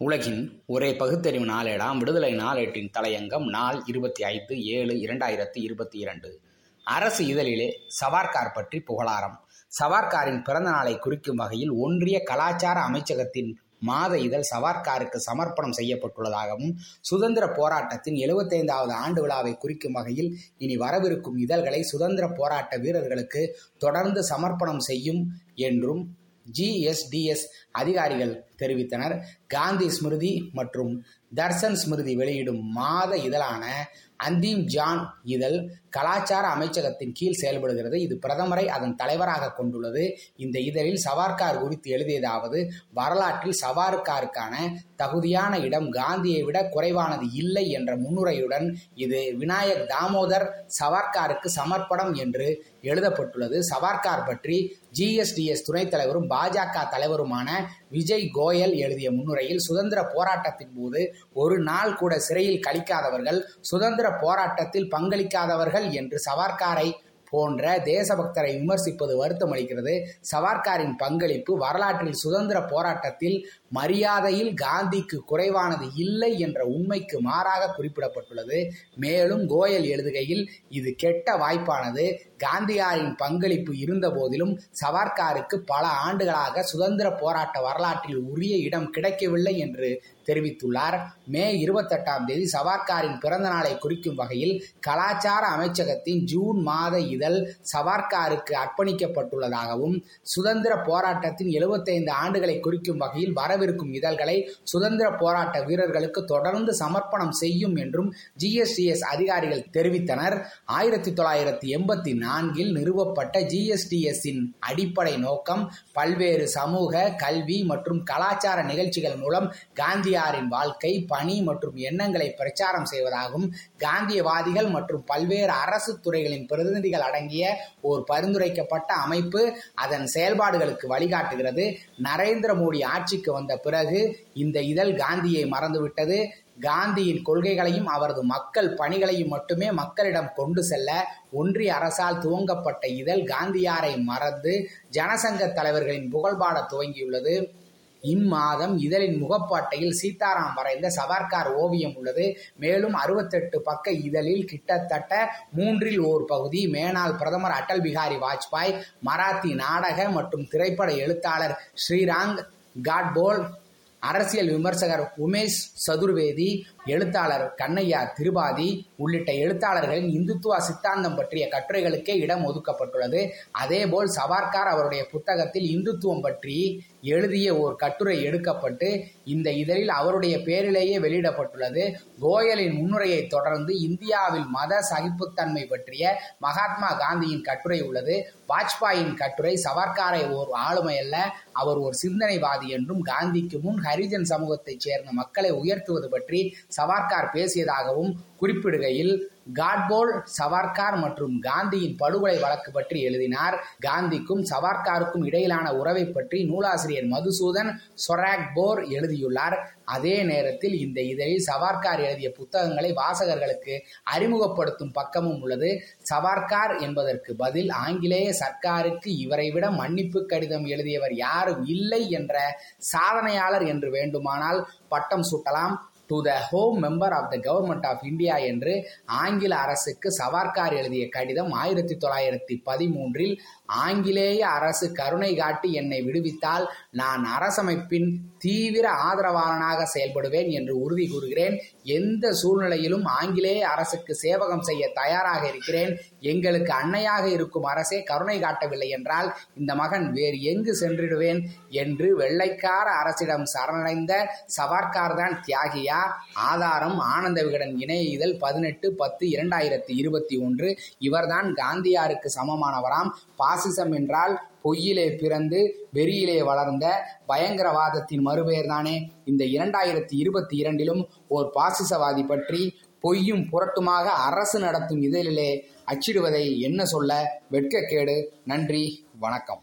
உலகின் ஒரே பகுத்தறிவு நாளேடாம். விடுதலை நாளேட்டின் தலையங்கம் நாள் இருபத்தி ஐந்து ஏழு இரண்டாயிரத்தி இருபத்தி இரண்டு அரசு இதழிலே சவார்கார் பற்றி புகழாரம். சவார்காரின் பிறந்த நாளை குறிக்கும் வகையில் ஒன்றிய கலாச்சார அமைச்சகத்தின் மாத இதழ் சவார்காருக்கு சமர்ப்பணம் செய்யப்பட்டுள்ளதாகவும் சுதந்திர போராட்டத்தின் எழுபத்தைந்தாவது ஆண்டு விழாவை குறிக்கும் வகையில் இனி வரவிருக்கும் இதழ்களை சுதந்திர போராட்ட வீரர்களுக்கு தொடர்ந்து சமர்ப்பணம் செய்யும் என்றும் ஜிஎஸ்டிஎஸ் அதிகாரிகள் தெரிவித்தனர். காந்தி ஸ்மிருதி மற்றும் தர்சன் ஸ்மிருதி வெளியிடும் மாத இதழான அந்தீம் ஜான் இதழ் கலாச்சார அமைச்சகத்தின் கீழ் செயல்படுகிறது. இது பிரதமரை அதன் தலைவராக கொண்டுள்ளது. இந்த இதழில் சவார்கார் குறித்து எழுதியதாவது வரலாற்றில் சவார்காருக்கான தகுதியான இடம் காந்தியை விட குறைவானது இல்லை என்ற முன்னுரையுடன் இது விநாயக் தாமோதர் சவார்காருக்கு சமர்ப்பணம் என்று எழுதப்பட்டுள்ளது. சவார்கார் பற்றி ஜிஎஸ்டிஎஸ் துணைத் தலைவரும் பாஜக தலைவருமான விஜய் கோயல் எழுதிய முன்னுரையில் சுதந்திர போராட்டத்தின் போது ஒரு நாள் கூட சிறையில் கழிக்காதவர்கள் சுதந்திர போராட்டத்தில் பங்களிக்காதவர்கள் என்று சவார்காரை போன்ற தேசபக்தரை விமர்சிப்பது வருத்தம் அளிக்கிறது சவார்காரின் பங்களிப்பு வரலாற்றில் சுதந்திர போராட்டத்தில் மரியாதையில் காந்திக்கு குறைவானது இல்லை என்ற உண்மைக்கு மாறாக குறிப்பிடப்பட்டுள்ளது. மேலும் கோயல் எழுதுகையில் இது கெட்ட வாய்ப்பானது. காந்தியாரின் பங்களிப்பு இருந்த போதிலும் சவார்காருக்கு பல ஆண்டுகளாக சுதந்திர போராட்ட வரலாற்றில் உரிய இடம் கிடைக்கவில்லை என்று தெரிவித்துள்ளார். மே இருபத்தெட்டாம் தேதி சவார்காரின் பிறந்த நாளை குறிக்கும் வகையில் கலாச்சார அமைச்சகத்தின் ஜூன் மாத இதழ் சவார்காருக்கு அர்ப்பணிக்கப்பட்டுள்ளதாகவும் சுதந்திர போராட்டத்தின் எழுபத்தைந்து ஆண்டுகளை குறிக்கும் வகையில் வர வரவிருக்கும் இதழ்களை சுதந்திர போராட்ட வீரர்களுக்கு தொடர்ந்து சமர்ப்பணம் செய்யும் என்றும் ஜிஎஸ்டிஎஸ் அதிகாரிகள் தெரிவித்தனர். ஆயிரத்தி தொள்ளாயிரத்தி எண்பத்தி நான்கில் நிறுவப்பட்ட ஜிஎஸ்டிஎஸ்ஸின் அடிப்படை நோக்கம் பல்வேறு சமூக கல்வி மற்றும் கலாச்சார நிகழ்ச்சிகள் மூலம் காந்தியாரின் வாழ்க்கை பணி மற்றும் எண்ணங்களை பிரச்சாரம் செய்வதாகும். காந்தியவாதிகள் மற்றும் பல்வேறு அரசு துறைகளின் பிரதிநிதிகள் அடங்கிய ஒரு பரிந்துரைக்கப்பட்ட அமைப்பு அதன் செயல்பாடுகளுக்கு வழிகாட்டுகிறது. நரேந்திர மோடி ஆட்சிக்கு வந்த பிறகு இந்த இதழ் காந்தியை மறந்துவிட்டது. காந்தியின் கொள்கைகளையும் அவரது மக்கள் பணிகளையும் மட்டுமே மக்களிடம் கொண்டு செல்ல ஒன்றிய அரசால் துவங்கப்பட்ட இதழ் காந்தியாரை மறந்து ஜனசங்க தலைவர்களின் புகழ்பாட துவங்கியுள்ளது. இம்மாதம் இதழின் முகப்பாட்டையில் சீதாராம் வரைந்த சவார்கார் ஓவியம் உள்ளது. மேலும் அறுபத்தெட்டு பக்க இதழில் கிட்டத்தட்ட மூன்றில் ஓர் பகுதி மேனால் பிரதமர் அடல் பிகாரி வாஜ்பாய் மராத்தி நாடக மற்றும் திரைப்பட எழுத்தாளர் ஸ்ரீராங் காட்போல் அரசியல் விமர்சகர் உமேஷ் சதுர்வேதி எழுத்தாளர் கண்ணையா திருபாதி உள்ளிட்ட எழுத்தாளர்களின் இந்துத்துவ சித்தாந்தம் பற்றிய கட்டுரைகளுக்கே இடம் ஒதுக்கப்பட்டுள்ளது. அதேபோல் சவார்கார் அவருடைய புத்தகத்தில் இந்துத்துவம் பற்றி எழுதிய ஒரு கட்டுரை எடுக்கப்பட்டு இந்த இதழில் அவருடைய பேரிலேயே வெளியிடப்பட்டுள்ளது. கோயலின் முன்னுரையை தொடர்ந்து இந்தியாவில் மத சகிப்புத்தன்மை பற்றிய மகாத்மா காந்தியின் கட்டுரை உள்ளது. வாஜ்பாயின் கட்டுரை சவார்காரை ஓர் ஆளுமை அல்ல அவர் ஒரு சிந்தனைவாதி என்றும் காந்திக்கு முன் ஹரிஜன் சமூகத்தைச் சேர்ந்த மக்களை உயர்த்துவது பற்றி சவார்கார் பேசியதாகவும் குறிப்பிடுகையில் காட்போல் சவார்கார் மற்றும் காந்தியின் படுகொலை வழக்கு பற்றி எழுதினார். காந்திக்கும் சவார்காருக்கும் இடையிலான உறவை பற்றி நூலாசிரியர் மதுசூதன் சொராக் போர் எழுதியுள்ளார். அதே நேரத்தில் இந்த இதழில் சவார்கார் எழுதிய புத்தகங்களை வாசகர்களுக்கு அறிமுகப்படுத்தும் பக்கமும் உள்ளது. சவார்கார் என்பதற்கு பதில் ஆங்கிலேய சர்க்காருக்கு இவரை விட மன்னிப்பு கடிதம் எழுதியவர் யாரும் இல்லை என்ற சாதனையாளர் என்று வேண்டுமானால் பட்டம் சூட்டலாம். To the home member of the government of India என்று ஆங்கில அரசுக்கு சவார்கார் எழுதிய கடிதம் ஆயிரத்தி தொள்ளாயிரத்தி பதிமூன்றில் ஆங்கிலேய அரசு கருணை காட்டி என்னை விடுவித்தால் நான் அரசமைப்பின் தீவிர ஆதரவாளனாக செயல்படுவேன் என்று உறுதி கூறுகிறேன். எந்த சூழ்நிலையிலும் ஆங்கிலேய அரசுக்கு சேவகம் செய்ய தயாராக இருக்கிறேன். எங்களுக்கு அன்னையாக இருக்கும் அரசே கருணை காட்டவில்லை என்றால் இந்த மகன் வேறு எங்கு சென்றிடுவேன் என்று வெள்ளைக்கார அரசிடம் சரணடைந்த சவார்கார் தான் தியாகியா ஆதாரம் ஆனந்த விகடன் இணைய இதழ் பதினெட்டு பத்து இரண்டாயிரத்தி இருபத்தி ஒன்று. இவர்தான் காந்தியாருக்கு சமமானவராம். பாசிசம் என்றால் பொய்யிலே பிறந்து வெறியிலே வளர்ந்த பயங்கரவாதத்தின் மறுபெயர்தானே. இந்த இரண்டாயிரத்தி இருபத்தி இரண்டிலும் ஓர் பாசிசவாதி பற்றி பொய்யும் புரட்டுமாக அரசு நடத்தும் இதழிலே அச்சிடுவதை என்ன சொல்ல வெட்கக்கேடு. நன்றி வணக்கம்.